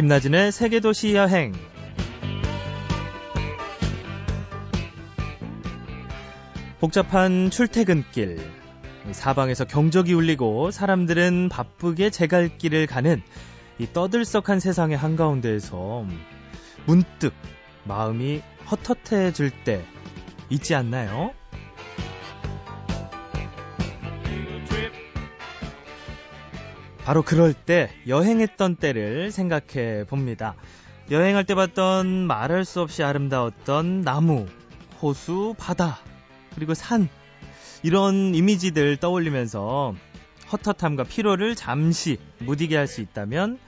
김나진의 세계도시 여행. 복잡한 출퇴근길. 사방에서 경적이 울리고 사람들은 바쁘게 제 갈 길을 가는 이 떠들썩한 세상의 한가운데에서 문득 마음이 헛헛해질 때 있지 않나요? 바로 그럴 때 여행했던 때를 생각해 봅니다. 여행할 때 봤던 말할 수 없이 아름다웠던 나무, 호수, 바다, 그리고 산 이런 이미지들 떠올리면서 헛헛함과 피로를 잠시 무디게 할 수 있다면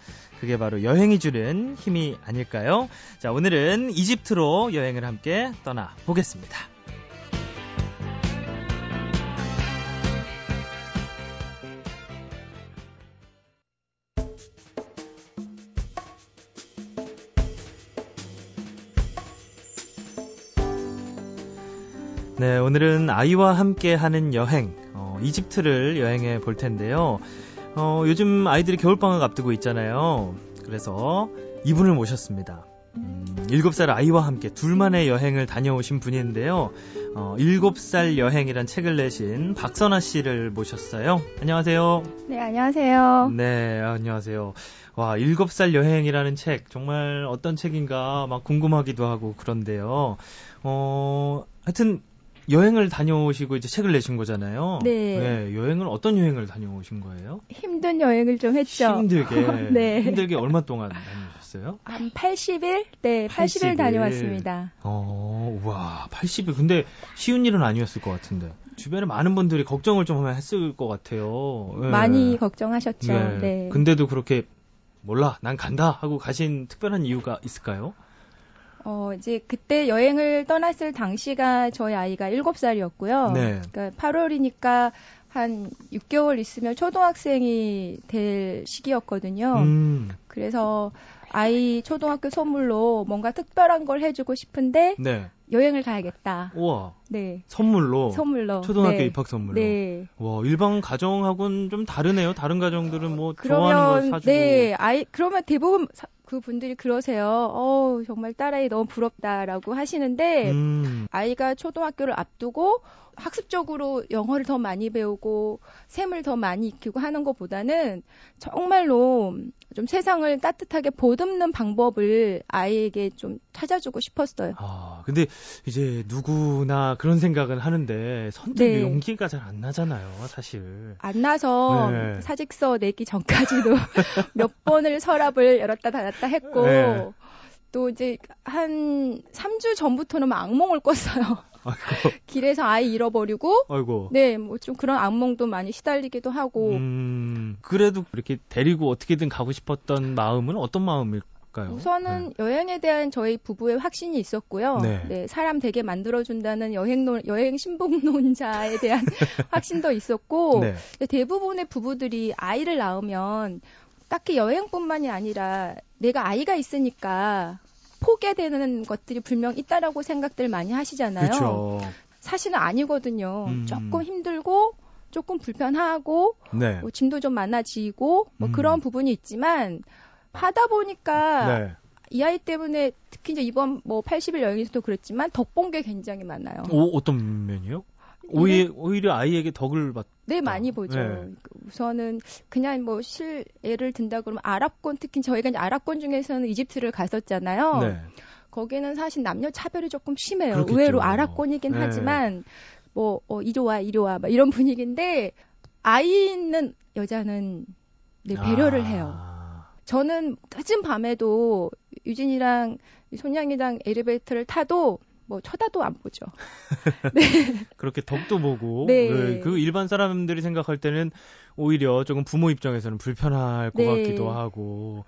그게 바로 여행이 주는 힘이 아닐까요? 자, 오늘은 이집트로 여행을 함께 떠나 보겠습니다. 네, 오늘은 아이와 함께 하는 여행, 어, 이집트를 여행해 볼 텐데요. 어, 요즘 아이들이 겨울방학 앞두고 있잖아요. 그래서 이분을 모셨습니다. 음, 7살 아이와 함께 둘만의 여행을 다녀오신 분인데요. 어, 7살 여행이란 책을 내신 박선아 씨를 모셨어요. 안녕하세요. 네, 안녕하세요. 네, 안녕하세요. 와, 7살 여행이라는 책, 정말 어떤 책인가 막 궁금하기도 하고 그런데요. 어, 하여튼 여행을 다녀오시고 이제 책을 내신 거잖아요. 네. 네 여행을 어떤 여행을 다녀오신 거예요? 힘든 여행을 좀 했죠. 힘들게. 네. 힘들게 얼마 동안 다녀오셨어요? 한 80일? 네, 80일, 80일 다녀왔습니다. 어, 와, 80일. 근데 쉬운 일은 아니었을 것 같은데. 주변에 많은 분들이 걱정을 좀 했을 것 같아요. 네. 많이 걱정하셨죠. 네. 네. 근데도 그렇게 몰라, 난 간다 하고 가신 특별한 이유가 있을까요? 어, 이제 그때 여행을 떠났을 당시가 저희 아이가 7살이었고요. 네. 그러니까 8월이니까 한 6개월 있으면 초등학생이 될 시기였거든요. 음. 그래서 아이 초등학교 선물로 뭔가 특별한 걸 해주고 싶은데 네. 여행을 가야겠다. 우와. 네. 선물로. 선물로. 초등학교 네. 입학 선물로. 네. 와 일반 가정하고는 좀 다르네요. 다른 가정들은 뭐 그러면, 좋아하는 거 사주고. 네. 아이 그러면 대부분 사, 그 분들이 그러세요. 어 정말 딸아이 너무 부럽다라고 하시는데 음. 아이가 초등학교를 앞두고 학습적으로 영어를 더 많이 배우고 셈을 더 많이 익히고 하는 것보다는 정말로 좀 세상을 따뜻하게 보듬는 방법을 아이에게 좀 찾아주고 싶었어요. 아, 근데 이제 누구나 그런 생각은 하는데 선택 네. 용기가 잘 안 나잖아요, 사실. 안 나서 네. 사직서 내기 전까지도 몇 번을 서랍을 열었다 닫았다 했고 네. 또 이제 한 3주 전부터는 막 악몽을 꿨어요. 길에서 아이 잃어버리고. 아이고. 네, 뭐 좀 그런 악몽도 많이 시달리기도 하고. 음, 그래도 이렇게 데리고 어떻게든 가고 싶었던 마음은 어떤 마음일까요? 우선은 네. 여행에 대한 저희 부부의 확신이 있었고요. 네. 네 사람 되게 만들어준다는 여행 논, 여행 신봉론자에 대한 확신도 있었고. 네. 대부분의 부부들이 아이를 낳으면 딱히 여행뿐만이 아니라 내가 아이가 있으니까 포기되는 것들이 분명 있다라고 생각들 많이 하시잖아요. 그쵸. 사실은 아니거든요. 음. 조금 힘들고 조금 불편하고 네. 뭐 짐도 좀 많아지고 뭐 음. 그런 부분이 있지만 하다 보니까 네. 이 아이 때문에 특히 이제 이번 뭐 80일 여행에서도 그랬지만 덕 본 게 굉장히 많아요. 오, 어떤 면이요? 오히려, 오히려 아이에게 덕을 받. 네, 많이 보죠. 네. 우선은 그냥 뭐 실 예를 든다 그러면 아랍권 특히 저희가 이제 아랍권 중에서는 이집트를 갔었잖아요. 네. 거기는 사실 남녀 차별이 조금 심해요. 그렇겠죠. 의외로 아랍권이긴 네. 하지만 뭐 어, 이리 와 이리 와 이런 분위기인데 아이 있는 여자는 네, 배려를 아. 해요. 저는 늦은 밤에도 유진이랑 손양이랑 엘리베이터를 타도 뭐 쳐다도 안 보죠. 네. 그렇게 덕도 보고 네. 네. 그 일반 사람들이 생각할 때는 오히려 조금 부모 입장에서는 불편할 것 네. 같기도 하고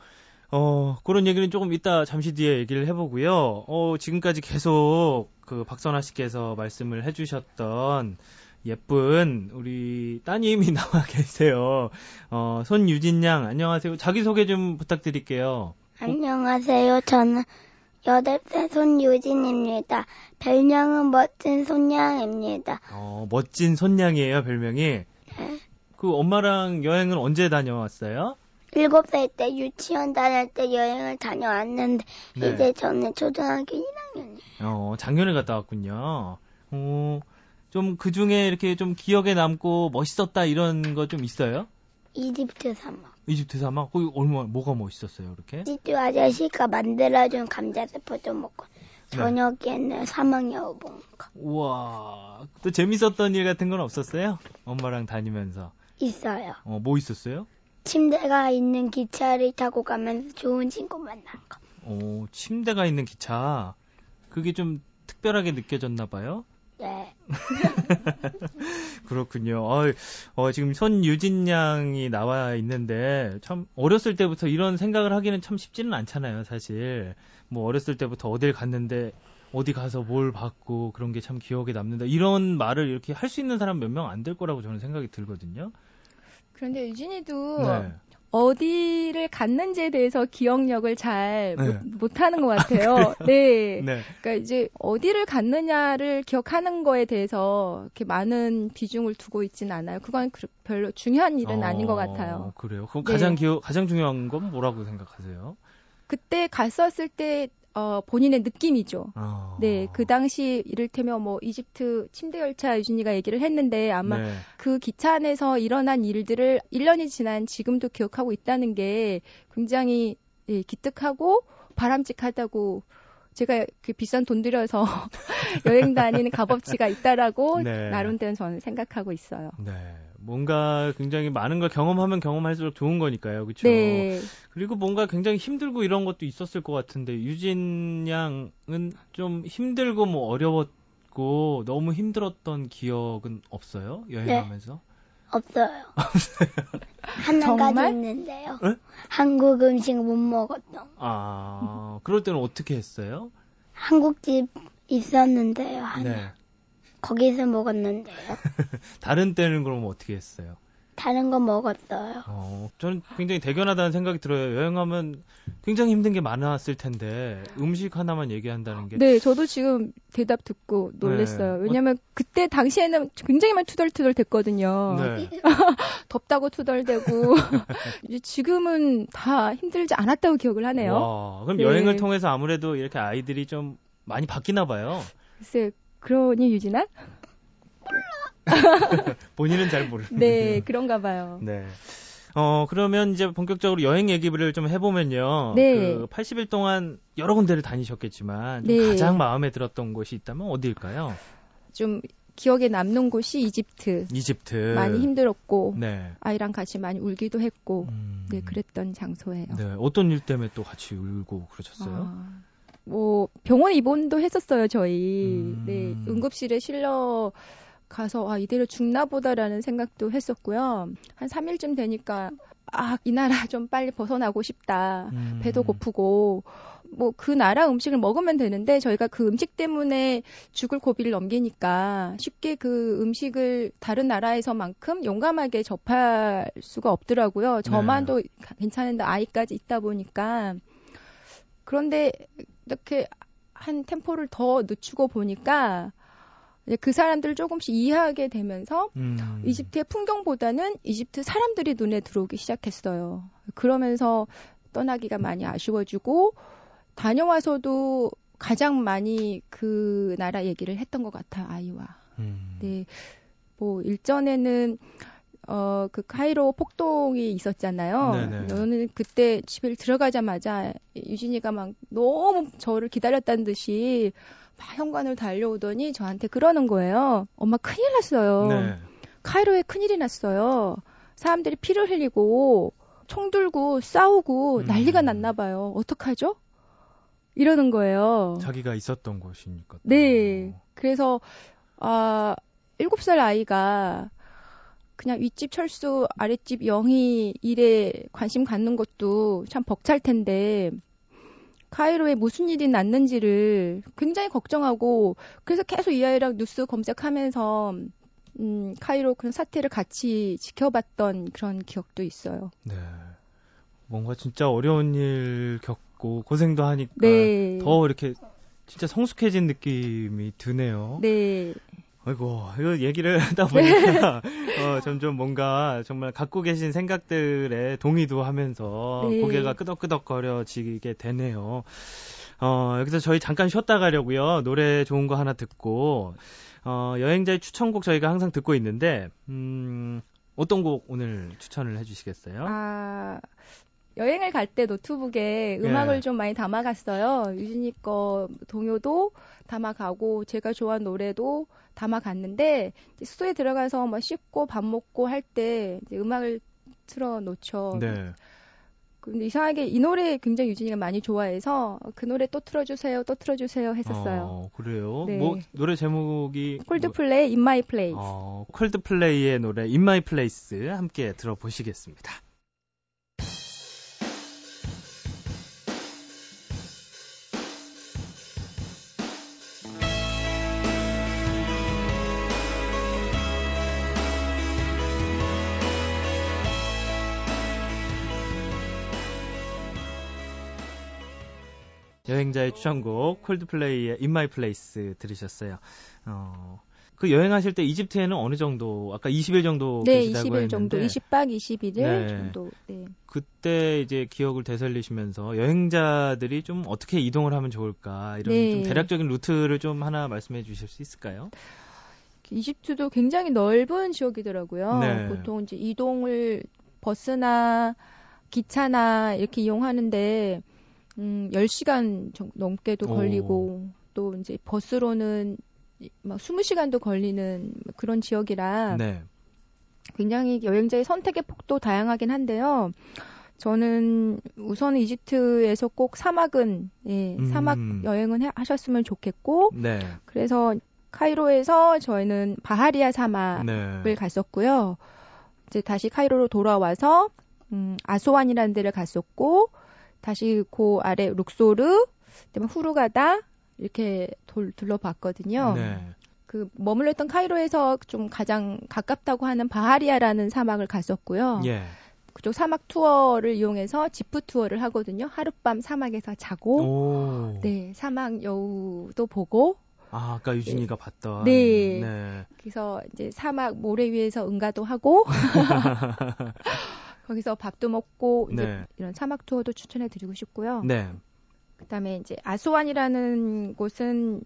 어 그런 얘기는 조금 이따 잠시 뒤에 얘기를 해보고요. 어 지금까지 계속 그 박선아 씨께서 말씀을 해주셨던 예쁜 우리 따님이 나와 계세요. 어 손유진 양 안녕하세요. 자기 소개 좀 부탁드릴게요. 안녕하세요. 저는 여덟 살 손유진입니다. 별명은 멋진 손냥입니다. 어, 멋진 손냥이에요, 별명이? 네. 그 엄마랑 여행은 언제 다녀왔어요? 일곱 살 때 유치원 다닐 때 여행을 다녀왔는데 네. 이제 저는 초등학교 1학년이에요. 어, 작년에 갔다 왔군요. 어, 좀 그 중에 이렇게 좀 기억에 남고 멋있었다 이런 거 좀 있어요? 이집트 사막. 이집트 사막? 거기 얼마 뭐가 멋있었어요, 이렇게? 이집트 아저씨가 만들어준 감자세포도 먹고 네. 저녁에는 사막 여우 본 거. 우와. 또 재밌었던 일 같은 건 없었어요? 엄마랑 다니면서. 있어요. 어, 뭐 있었어요? 침대가 있는 기차를 타고 가면서 좋은 친구 만난 거. 오, 침대가 있는 기차. 그게 좀 특별하게 느껴졌나 봐요? 네. 그렇군요. 어, 어, 지금 손유진 양이 나와 있는데 참 어렸을 때부터 이런 생각을 하기는 참 쉽지는 않잖아요, 사실. 뭐 어렸을 때부터 어딜 갔는데 어디 가서 뭘 받고 그런 게 참 기억에 남는다. 이런 말을 이렇게 할 수 있는 사람 몇 명 안 될 거라고 저는 생각이 들거든요. 그런데 유진이도 네. 어디를 갔는지에 대해서 기억력을 잘 네. 못, 하는 것 같아요. 네. 네. 그러니까 이제 어디를 갔느냐를 기억하는 거에 대해서 이렇게 많은 비중을 두고 있지는 않아요. 그건 그 별로 중요한 일은 어, 아닌 것 같아요. 그래요? 그럼 가장 네. 기억, 가장 중요한 건 뭐라고 생각하세요? 그때 갔었을 때 어, 본인의 느낌이죠. 어... 네, 그 당시 이를테면 뭐 이집트 침대 열차 유진이가 얘기를 했는데 아마 네. 그 기차 안에서 일어난 일들을 1년이 지난 지금도 기억하고 있다는 게 굉장히 예, 기특하고 바람직하다고 제가 그 비싼 돈 들여서 여행 다니는 값어치가 있다라고 네. 나름대로 저는 생각하고 있어요. 네. 뭔가 굉장히 많은 걸 경험하면 경험할수록 좋은 거니까요. 그렇죠? 네. 그리고 뭔가 굉장히 힘들고 이런 것도 있었을 것 같은데 유진 양은 좀 힘들고 뭐 어려웠고 너무 힘들었던 기억은 없어요? 여행하면서? 네. 없어요. 하나 가지 있는데요. 네? 한국 음식 못 먹었던. 아, 그럴 때는 어떻게 했어요? 한국집 있었는데요. 하나. 네. 거기서 먹었는데요. 다른 때는 그럼 어떻게 했어요? 다른 거 먹었어요. 어, 저는 굉장히 대견하다는 생각이 들어요. 여행하면 굉장히 힘든 게 많았을 텐데 음식 하나만 얘기한다는 게. 네, 저도 지금 대답 듣고 놀랐어요. 네. 왜냐면 그때 당시에는 굉장히 많이 투덜투덜 됐거든요. 네. 덥다고 투덜대고 이제 지금은 다 힘들지 않았다고 기억을 하네요. 와, 그럼 네. 여행을 통해서 아무래도 이렇게 아이들이 좀 많이 바뀌나 봐요. 글쎄, 그러니 유진아? 본인은 잘 모르는. 네, 그런가 봐요. 네. 어, 그러면 이제 본격적으로 여행 얘기를 좀 해보면요. 네. 그 80일 동안 여러 군데를 다니셨겠지만 네. 가장 마음에 들었던 곳이 있다면 어디일까요? 좀 기억에 남는 곳이 이집트. 이집트. 많이 힘들었고 네. 아이랑 같이 많이 울기도 했고 음... 네 그랬던 장소예요. 네 어떤 일 때문에 또 같이 울고 그러셨어요? 아... 뭐 병원 입원도 했었어요 저희. 음... 네 응급실에 실려 가서 아 이대로 죽나 보다라는 생각도 했었고요. 한 3일쯤 되니까 아 이 나라 좀 빨리 벗어나고 싶다. 음... 배도 고프고 뭐 그 나라 음식을 먹으면 되는데 저희가 그 음식 때문에 죽을 고비를 넘기니까 쉽게 그 음식을 다른 나라에서만큼 용감하게 접할 수가 없더라고요. 저만도 네. 괜찮은데 아이까지 있다 보니까 그런데 이렇게 한 템포를 더 늦추고 보니까 그 사람들을 조금씩 이해하게 되면서 음. 이집트의 풍경보다는 이집트 사람들이 눈에 들어오기 시작했어요. 그러면서 떠나기가 많이 아쉬워지고 다녀와서도 가장 많이 그 나라 얘기를 했던 것 같아요, 아이와. 음. 네. 뭐, 일전에는 어, 그 카이로 폭동이 있었잖아요. 네네. 저는 그때 집에 들어가자마자 유진이가 막 너무 저를 기다렸다는 듯이 막 현관을 달려오더니 저한테 그러는 거예요. 엄마 큰일 났어요. 네. 카이로에 큰일이 났어요. 사람들이 피를 흘리고 총 들고 싸우고 음. 난리가 났나 봐요. 어떡하죠? 이러는 거예요. 자기가 있었던 곳이니까. 네. 그래서 아, 7살 아이가 그냥 윗집 철수, 아랫집 영희 일에 관심 갖는 것도 참 벅찰 텐데 카이로에 무슨 일이 났는지를 굉장히 걱정하고 그래서 계속 이 아이랑 뉴스 검색하면서 음, 카이로 그런 사태를 같이 지켜봤던 그런 기억도 있어요. 네. 뭔가 진짜 어려운 일 겪고 고생도 하니까 네. 더 이렇게 진짜 성숙해진 느낌이 드네요. 네. 아이고, 이거 얘기를 하다 보니까 어, 점점 뭔가 정말 갖고 계신 생각들에 동의도 하면서 네. 고개가 끄덕끄덕거려지게 되네요. 어, 여기서 저희 잠깐 쉬었다 가려고요. 노래 좋은 거 하나 듣고 어, 여행자의 추천곡 저희가 항상 듣고 있는데 음, 어떤 곡 오늘 추천을 해 주시겠어요? 아, 여행을 갈 때 노트북에 음악을 예. 좀 많이 담아갔어요. 유진이 거 동요도 담아가고 제가 좋아하는 노래도 담아갔는데 숙소에 들어가서 뭐 씻고 밥 먹고 할 때 음악을 틀어놓죠. 네. 근데 이상하게 이 노래 굉장히 유진이가 많이 좋아해서 그 노래 또 틀어주세요, 또 틀어주세요 했었어요. 어, 그래요? 네. 뭐 노래 제목이 콜드플레이 뭐... In My Place. 어, 콜드플레이의 노래 In My Place 함께 들어보시겠습니다. 여행자의 추천곡 콜드플레이의 In My Place 들으셨어요. 어, 그 여행하실 때 이집트에는 어느 정도 아까 20일 정도 네, 계시다고 20일 정도, 20박 21일 네. 정도. 네. 그때 이제 기억을 되살리시면서 여행자들이 좀 어떻게 이동을 하면 좋을까 이런 네. 좀 대략적인 루트를 좀 하나 말씀해 주실 수 있을까요? 이집트도 굉장히 넓은 지역이더라고요. 네. 보통 이제 이동을 버스나 기차나 이렇게 이용하는데 음, 10시간 넘게도 걸리고 오. 또 이제 버스로는 막 20시간도 걸리는 그런 지역이라 네. 굉장히 여행자의 선택의 폭도 다양하긴 한데요. 저는 우선 이집트에서 꼭 사막은 예, 음. 사막 여행은 해, 하셨으면 좋겠고 네. 그래서 카이로에서 저희는 바하리아 사막을 네. 갔었고요. 이제 다시 카이로로 돌아와서 음, 아소완이라는 데를 갔었고 다시 그 아래 룩소르, 그다음에 후루가다 이렇게 돌, 둘러봤거든요. 네. 그 머물렀던 카이로에서 좀 가장 가깝다고 하는 바하리아라는 사막을 갔었고요. 예. 그쪽 사막 투어를 이용해서 지프 투어를 하거든요. 하룻밤 사막에서 자고, 오. 네 사막 여우도 보고. 아, 아까 유진이가 네. 봤던. 네. 네. 그래서 이제 사막 모래 위에서 응가도 하고. 거기서 밥도 먹고 이제 네. 이런 사막 투어도 추천해 드리고 싶고요. 네. 그다음에 이제 아소완이라는 곳은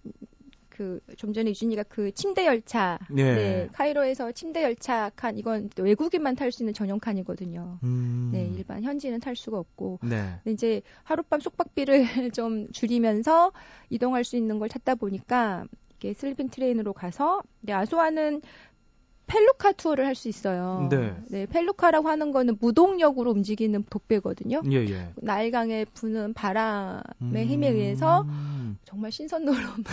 그 좀 전에 유진이가 그 침대 열차 네. 네. 카이로에서 침대 열차 칸 이건 외국인만 탈 수 있는 전용 칸이거든요. 음. 네, 일반 현지는 탈 수가 없고. 네. 근데 이제 하룻밤 숙박비를 좀 줄이면서 이동할 수 있는 걸 찾다 보니까 이게 sleeping train으로 가서 네, 아스완은 felucca 투어를 할 수 있어요. 네. 네. felucca라고 하는 거는 무동력으로 움직이는 돛배거든요. 예, 예. 나일강에 부는 바람의 음... 힘에 의해서 정말 신선놀음을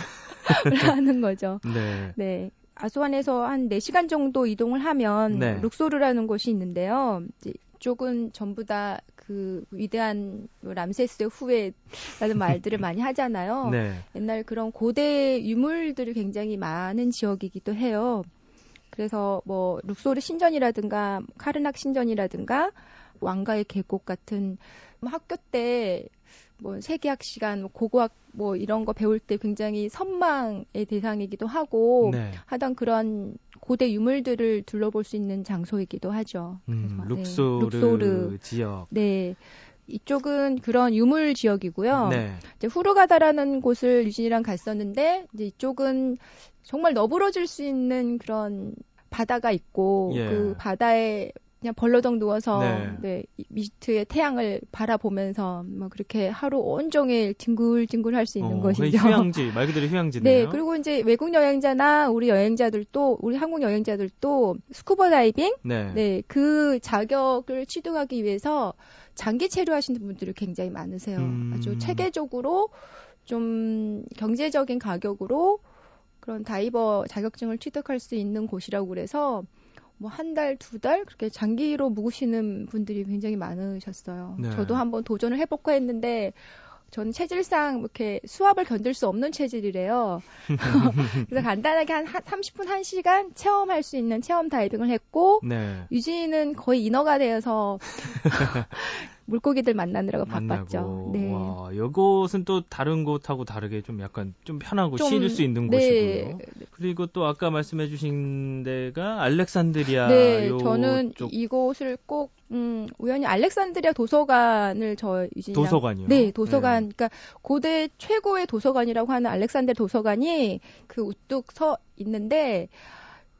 하는 거죠. 네. 네. 아스완에서 한 4시간 정도 이동을 하면 네. 룩소르라는 곳이 있는데요. 이제 이쪽은 전부 다 그 위대한 람세스 후예라는 말들을 많이 하잖아요. 네. 옛날 그런 고대 유물들이 굉장히 많은 지역이기도 해요. 그래서 뭐 룩소르 신전이라든가 카르낙 신전이라든가 왕가의 계곡 같은 뭐 학교 때 뭐 세계학 시간, 뭐 고고학 뭐 이런 거 배울 때 굉장히 선망의 대상이기도 하고 네. 하던 그런 고대 유물들을 둘러볼 수 있는 장소이기도 하죠. 음, 룩소르, 네. 룩소르 지역. 네. 이쪽은 그런 유물 지역이고요. 네. 이제 후르가다라는 곳을 유진이랑 갔었는데 이제 이쪽은 정말 너부러질 수 있는 그런 바다가 있고 예. 그 바다에 그냥 벌러덩 누워서 네. 네, 이집트의 태양을 바라보면서 뭐 그렇게 하루 온종일 뒹굴뒹굴 할 수 있는 어, 것이죠. 휴양지 말 그대로 휴양지네요. 네, 그리고 이제 외국 여행자나 우리 여행자들도 우리 한국 여행자들도 스쿠버 다이빙 네. 네, 그 자격을 취득하기 위해서 장기 체류하시는 분들이 굉장히 많으세요. 음. 아주 체계적으로 좀 경제적인 가격으로 그런 다이버 자격증을 취득할 수 있는 곳이라고 그래서 뭐 한 달, 두 달 그렇게 장기로 묵으시는 분들이 굉장히 많으셨어요. 네. 저도 한번 도전을 해볼까 했는데 저는 체질상 이렇게 수압을 견딜 수 없는 체질이래요. 그래서 간단하게 한 30분, 1시간 체험할 수 있는 체험 다이빙을 했고, 네. 유진이는 거의 인어가 되어서 물고기들 만나느라고 바빴죠. 네. 와, 이곳은 또 다른 곳하고 다르게 좀 약간 좀 편하고 좀, 쉬릴 수 있는 네. 곳이고요. 그리고 또 아까 말씀해 주신 데가 알렉산드리아 네, 저는 쪽. 이곳을 꼭 음, 우연히 알렉산드리아 도서관을 저 유진이랑 도서관이요? 네, 도서관. 네. 그러니까 고대 최고의 도서관이라고 하는 알렉산드리아 도서관이 그 우뚝 서 있는데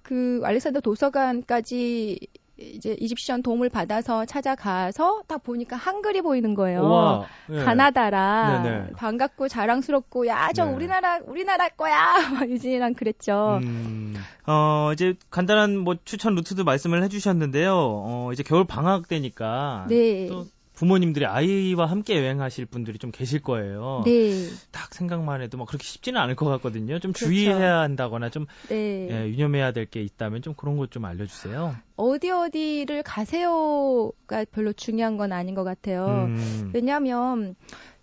그 알렉산더 도서관까지 이제 이집션 도움을 받아서 찾아가서 딱 보니까 한글이 보이는 거예요. 우와, 네. 가나다라 네 네. 반갑고 자랑스럽고 야저 네. 우리나라 우리나라 거야 유진이랑 그랬죠. 음, 어 이제 간단한 뭐 추천 루트도 말씀을 해주셨는데요. 어 이제 겨울 방학 때니까 네. 또 부모님들이 아이와 함께 여행하실 분들이 좀 계실 거예요. 네. 딱 생각만 해도 막 그렇게 쉽지는 않을 것 같거든요. 좀 그렇죠. 주의해야 한다거나 좀 네. 예, 유념해야 될 게 있다면 좀 그런 것 좀 알려주세요. 어디 어디를 가세요가 별로 중요한 건 아닌 것 같아요. 음. 왜냐하면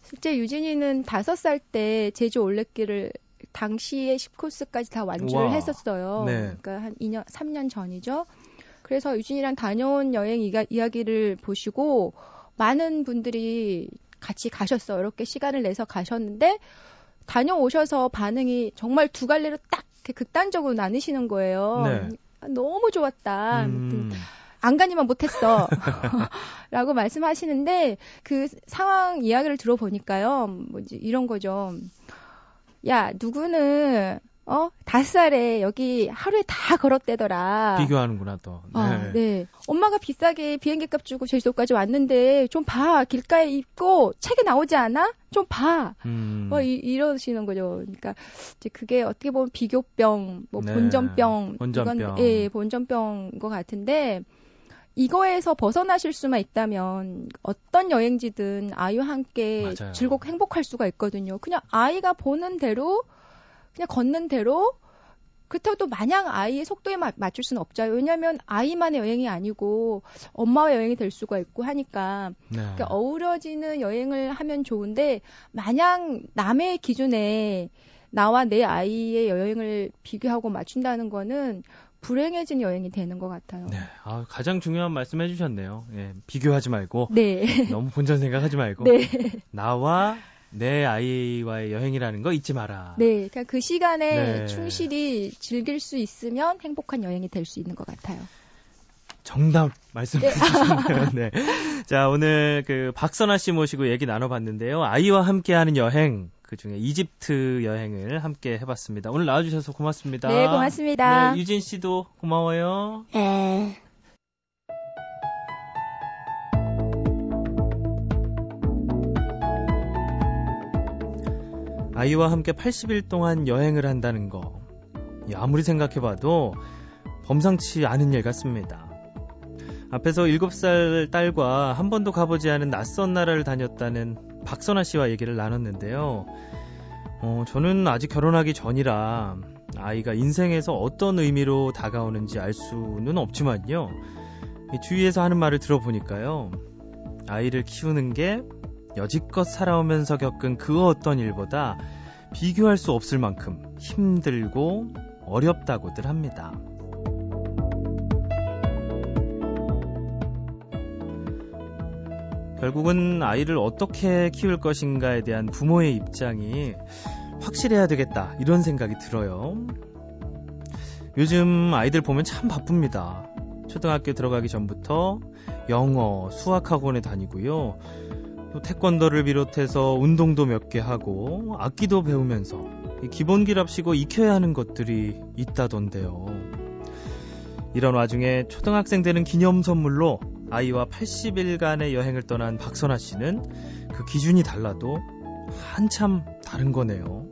실제 유진이는 다섯 살 때 제주 올레길을 당시에 10코스까지 다 완주를 와. 했었어요. 네. 그러니까 한 2년, 3년 전이죠. 그래서 유진이랑 다녀온 여행 이야기를 보시고 많은 분들이 같이 가셨어요. 이렇게 시간을 내서 가셨는데 다녀오셔서 반응이 정말 두 갈래로 딱 극단적으로 나뉘시는 거예요. 네. 너무 좋았다. 음. 안 가니만 못했어. 라고 말씀하시는데 그 상황 이야기를 들어보니까요. 뭐지 이런 거죠. 야, 누구는 어? 다섯 살에 여기 하루에 다 걸었대더라. 비교하는구나, 또. 아, 네. 아, 네. 엄마가 비싸게 비행기 값 주고 제주도까지 왔는데, 좀 봐. 길가에 있고, 책에 나오지 않아? 좀 봐. 음. 뭐, 이, 이러시는 거죠. 그러니까, 이제 그게 어떻게 보면 비교병, 뭐, 네. 본전병. 본전병. 이건, 예, 본전병인 것 같은데, 이거에서 벗어나실 수만 있다면 어떤 여행지든 아이와 함께 맞아요. 즐겁고 행복할 수가 있거든요. 그냥 아이가 보는 대로 그냥 걷는 대로 그렇다고 또 마냥 아이의 속도에 마, 맞출 수는 없죠. 왜냐하면 아이만의 여행이 아니고 엄마와 여행이 될 수가 있고 하니까 네. 그러니까 어우러지는 여행을 하면 좋은데 마냥 남의 기준에 나와 내 아이의 여행을 비교하고 맞춘다는 거는 불행해진 여행이 되는 것 같아요. 네, 아, 가장 중요한 말씀 해주셨네요. 예, 비교하지 말고, 네. 너무 본전 생각하지 말고, 네. 나와 내 아이와의 여행이라는 거 잊지 마라. 네, 그냥 그 시간에 네. 충실히 즐길 수 있으면 행복한 여행이 될 수 있는 것 같아요. 정답 말씀해 네. 주셨네요. 네. 자, 오늘 그 박선아 씨 모시고 얘기 나눠봤는데요. 아이와 함께하는 여행, 그 중에 이집트 여행을 함께 해봤습니다. 오늘 나와주셔서 고맙습니다. 네, 고맙습니다. 네, 유진 씨도 고마워요. 네. 아이와 함께 80일 동안 여행을 한다는 거. 아무리 생각해봐도 범상치 않은 일 같습니다. 앞에서 7살 딸과 한 번도 가보지 않은 낯선 나라를 다녔다는 박선아 씨와 얘기를 나눴는데요. 어, 저는 아직 결혼하기 전이라 아이가 인생에서 어떤 의미로 다가오는지 알 수는 없지만요. 주위에서 하는 말을 들어보니까요. 아이를 키우는 게 여지껏 살아오면서 겪은 그 어떤 일보다 비교할 수 없을 만큼 힘들고 어렵다고들 합니다. 결국은 아이를 어떻게 키울 것인가에 대한 부모의 입장이 확실해야 되겠다 이런 생각이 들어요. 요즘 아이들 보면 참 바쁩니다. 초등학교 들어가기 전부터 영어, 수학 학원에 다니고요. 또 태권도를 비롯해서 운동도 몇 개 하고 악기도 배우면서 기본기랍시고 익혀야 하는 것들이 있다던데요. 이런 와중에 초등학생 되는 기념 선물로 아이와 80일간의 여행을 떠난 박선아 씨는 그 기준이 달라도 한참 다른 거네요.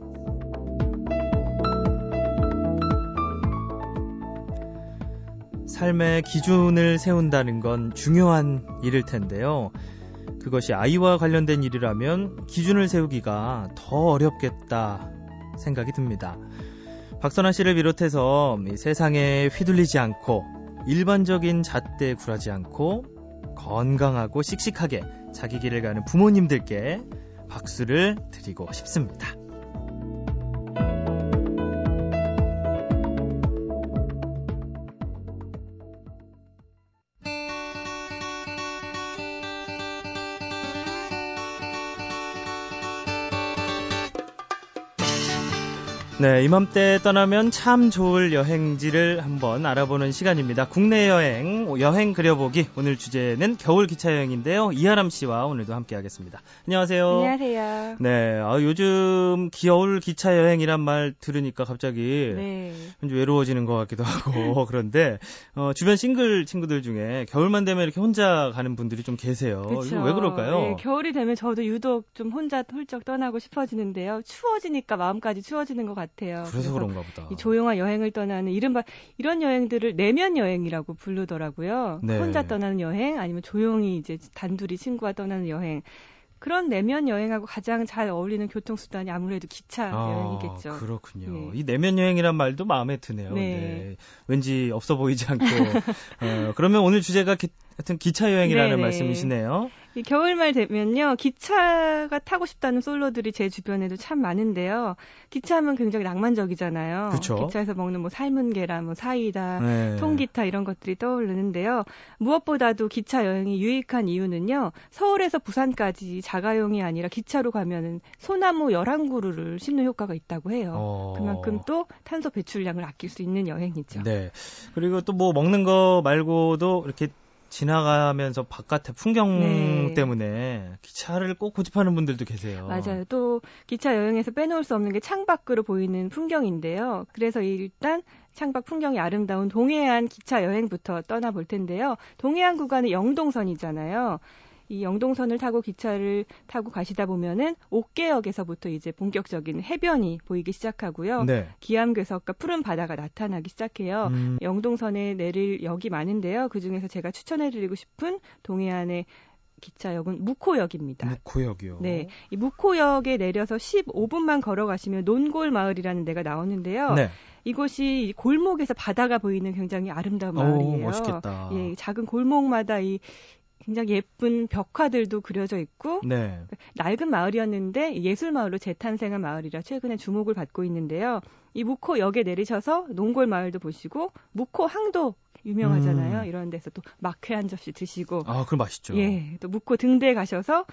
삶의 기준을 세운다는 건 중요한 일일 텐데요. 그것이 아이와 관련된 일이라면 기준을 세우기가 더 어렵겠다 생각이 듭니다. 박선아 씨를 비롯해서 세상에 휘둘리지 않고 일반적인 잣대에 굴하지 않고 건강하고 씩씩하게 자기 길을 가는 부모님들께 박수를 드리고 싶습니다. 네, 이맘때 떠나면 참 좋을 여행지를 한번 알아보는 시간입니다. 국내 여행, 여행 그려보기. 오늘 주제는 겨울 기차 여행인데요. 이하람 씨와 오늘도 함께 하겠습니다. 안녕하세요. 안녕하세요. 네, 아, 요즘 겨울 기차 여행이란 말 들으니까 갑자기 네. 외로워지는 것 같기도 하고 그런데 어, 주변 싱글 친구들 중에 겨울만 되면 이렇게 혼자 가는 분들이 좀 계세요. 왜 그럴까요? 네, 겨울이 되면 저도 유독 좀 혼자 훌쩍 떠나고 싶어지는데요. 추워지니까 마음까지 추워지는 것 같아요. 같아요. 그래서, 그래서 그런가 보다. 이 조용한 여행을 떠나는 이른바 이런 여행들을 내면 여행이라고 부르더라고요. 네. 혼자 떠나는 여행 아니면 조용히 이제 단둘이 친구와 떠나는 여행. 그런 내면 여행하고 가장 잘 어울리는 교통수단이 아무래도 기차 아, 여행이겠죠. 그렇군요. 네. 이 내면 여행이란 말도 마음에 드네요. 네. 네. 왠지 없어 보이지 않고. 어, 그러면 오늘 주제가 기, 하여튼 기차 여행이라는 네네. 말씀이시네요. 이 겨울말 되면요. 기차가 타고 싶다는 솔로들이 제 주변에도 참 많은데요. 기차하면 굉장히 낭만적이잖아요. 그쵸? 기차에서 먹는 뭐 삶은 계란, 뭐 사이다, 네. 통기타 이런 것들이 떠오르는데요. 무엇보다도 기차 여행이 유익한 이유는요. 서울에서 부산까지 자가용이 아니라 기차로 가면은 소나무 11그루를 심는 효과가 있다고 해요. 어... 그만큼 또 탄소 배출량을 아낄 수 있는 여행이죠. 네. 그리고 또 뭐 먹는 거 말고도 이렇게 지나가면서 바깥의 풍경 네. 때문에 기차를 꼭 고집하는 분들도 계세요. 맞아요. 또 기차 여행에서 빼놓을 수 없는 게 창밖으로 보이는 풍경인데요. 그래서 일단 창밖 풍경이 아름다운 동해안 기차 여행부터 떠나볼 텐데요. 동해안 구간은 영동선이잖아요. 이 영동선을 타고 기차를 타고 가시다 보면은 옥계역에서부터 이제 본격적인 해변이 보이기 시작하고요. 네. 기암괴석과 푸른 바다가 나타나기 시작해요. 음. 영동선에 내릴 역이 많은데요. 그 중에서 제가 추천해드리고 싶은 동해안의 기차역은 묵호역입니다. 묵호역이요. 네, 이 묵호역에 내려서 15분만 걸어가시면 논골 마을이라는 데가 나오는데요. 네. 이곳이 골목에서 바다가 보이는 굉장히 아름다운 마을이에요. 오, 멋있겠다. 예, 작은 골목마다 이 굉장히 예쁜 벽화들도 그려져 있고 네. 낡은 마을이었는데 예술 마을로 재탄생한 마을이라 최근에 주목을 받고 있는데요. 이 무코 역에 내리셔서 농골 마을도 보시고 무코 항도 유명하잖아요. 음. 이런 데서 또 막회 한 접시 드시고 아, 그럼 맛있죠. 예. 또 무코 등대 가셔서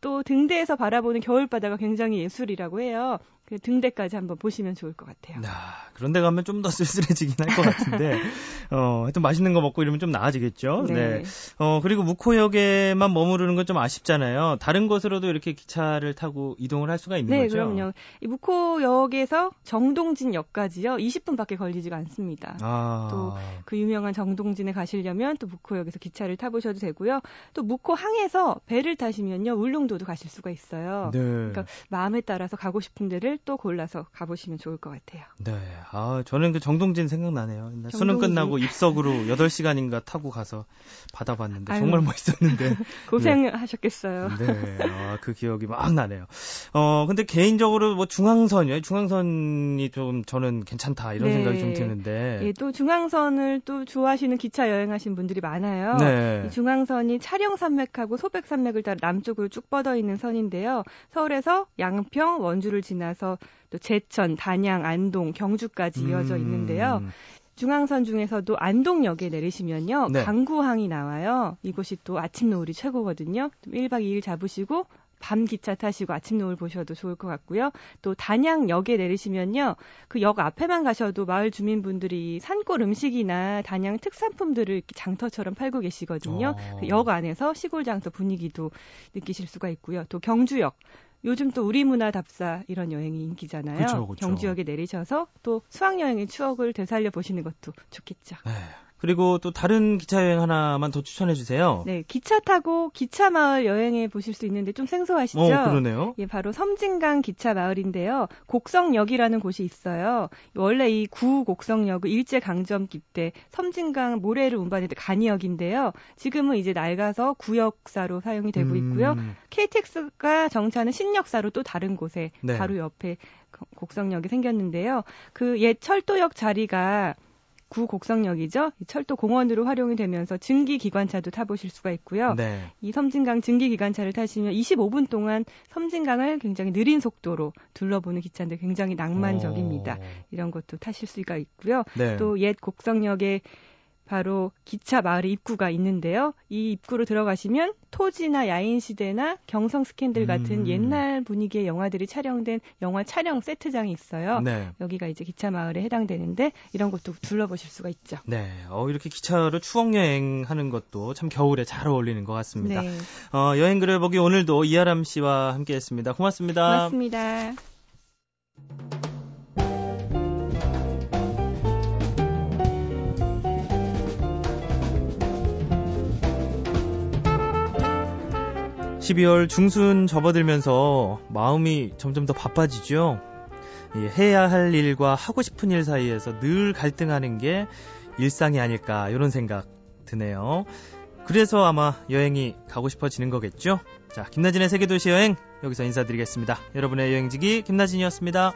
또 등대에서 바라보는 겨울 바다가 굉장히 예술이라고 해요. 그 등대까지 한번 보시면 좋을 것 같아요. 아, 그런데 가면 좀 더 쓸쓸해지긴 할 것 같은데, 어, 하여튼 맛있는 거 먹고 이러면 좀 나아지겠죠. 네. 네. 어, 그리고 무코역에만 머무르는 건 좀 아쉽잖아요. 다른 곳으로도 이렇게 기차를 타고 이동을 할 수가 있는 네, 거죠? 네, 그럼요. 이 무코역에서 정동진 역까지요, 20분밖에 걸리지가 않습니다. 아. 또그 유명한 정동진에 가시려면 또 무코역에서 기차를 타보셔도 되고요. 또 무코항에서 배를 타시면요, 울릉도도 가실 수가 있어요. 네. 그러니까 마음에 따라서 가고 싶은 데를 또 골라서 가보시면 좋을 것 같아요. 네. 아, 저는 그 정동진 생각나네요. 정동진. 수능 끝나고 입석으로 8시간인가 타고 가서 받아봤는데 아유, 정말 멋있었는데. 고생하셨겠어요. 네. 네. 아, 그 기억이 막 나네요. 어, 근데 개인적으로 뭐 중앙선이요. 중앙선이 좀 저는 괜찮다 이런 네. 생각이 좀 드는데. 예, 또 중앙선을 또 좋아하시는 기차 여행하신 분들이 많아요. 네. 이 중앙선이 차령 산맥하고 소백 산맥을 따라 남쪽으로 쭉 뻗어 있는 선인데요. 서울에서 양평, 원주를 지나서 이어서 또 제천, 단양, 안동, 경주까지 이어져 음. 있는데요. 중앙선 중에서도 안동역에 내리시면요. 네. 강구항이 나와요. 이곳이 또 아침 노을이 최고거든요. 1박 2일 잡으시고 밤 기차 타시고 아침 노을 보셔도 좋을 것 같고요. 또 단양역에 내리시면요. 그 역 앞에만 가셔도 마을 주민분들이 산골 음식이나 단양 특산품들을 장터처럼 팔고 계시거든요. 어. 그 역 안에서 시골 장터 분위기도 느끼실 수가 있고요. 또 경주역 요즘 또 우리 문화 답사 이런 여행이 인기잖아요. 그쵸, 그쵸. 경주역에 내리셔서 또 수학여행의 추억을 되살려 보시는 것도 좋겠죠. 네. 그리고 또 다른 기차 여행 하나만 더 추천해 주세요. 네, 기차 타고 기차 마을 여행해 보실 수 있는데 좀 생소하시죠? 어, 그러네요. 예, 바로 섬진강 기차 마을인데요. 곡성역이라는 곳이 있어요. 원래 이 구 곡성역은 일제 강점기 때 섬진강 모래를 운반했던 간이역인데요. 지금은 이제 낡아서 구역사로 사용이 되고 음. 있고요. KTX가 정차하는 신역사로 또 다른 곳에 네. 바로 옆에 곡성역이 생겼는데요. 그 옛 철도역 자리가 구 곡성역이죠. 철도 공원으로 활용이 되면서 증기 기관차도 타보실 수가 있고요. 네. 이 섬진강 증기 기관차를 타시면 25분 동안 섬진강을 굉장히 느린 속도로 둘러보는 기차인데 굉장히 낭만적입니다. 오. 이런 것도 타실 수가 있고요. 네. 또옛 곡성역에 바로 기차 마을의 입구가 있는데요. 이 입구로 들어가시면 토지나 야인 시대나 경성 스캔들 같은 음. 옛날 분위기의 영화들이 촬영된 영화 촬영 세트장이 있어요. 네. 여기가 이제 기차 마을에 해당되는데 이런 것도 둘러보실 수가 있죠. 네. 어, 이렇게 기차를 추억 여행하는 것도 참 겨울에 잘 어울리는 것 같습니다. 네. 어, 여행 글을 보기 오늘도 이하람 씨와 함께했습니다. 고맙습니다. 고맙습니다. 12월 중순 접어들면서 마음이 점점 더 바빠지죠. 해야 할 일과 하고 싶은 일 사이에서 늘 갈등하는 게 일상이 아닐까 이런 생각 드네요. 그래서 아마 여행이 가고 싶어지는 거겠죠. 자, 김나진의 세계도시 여행 여기서 인사드리겠습니다. 여러분의 여행지기 김나진이었습니다.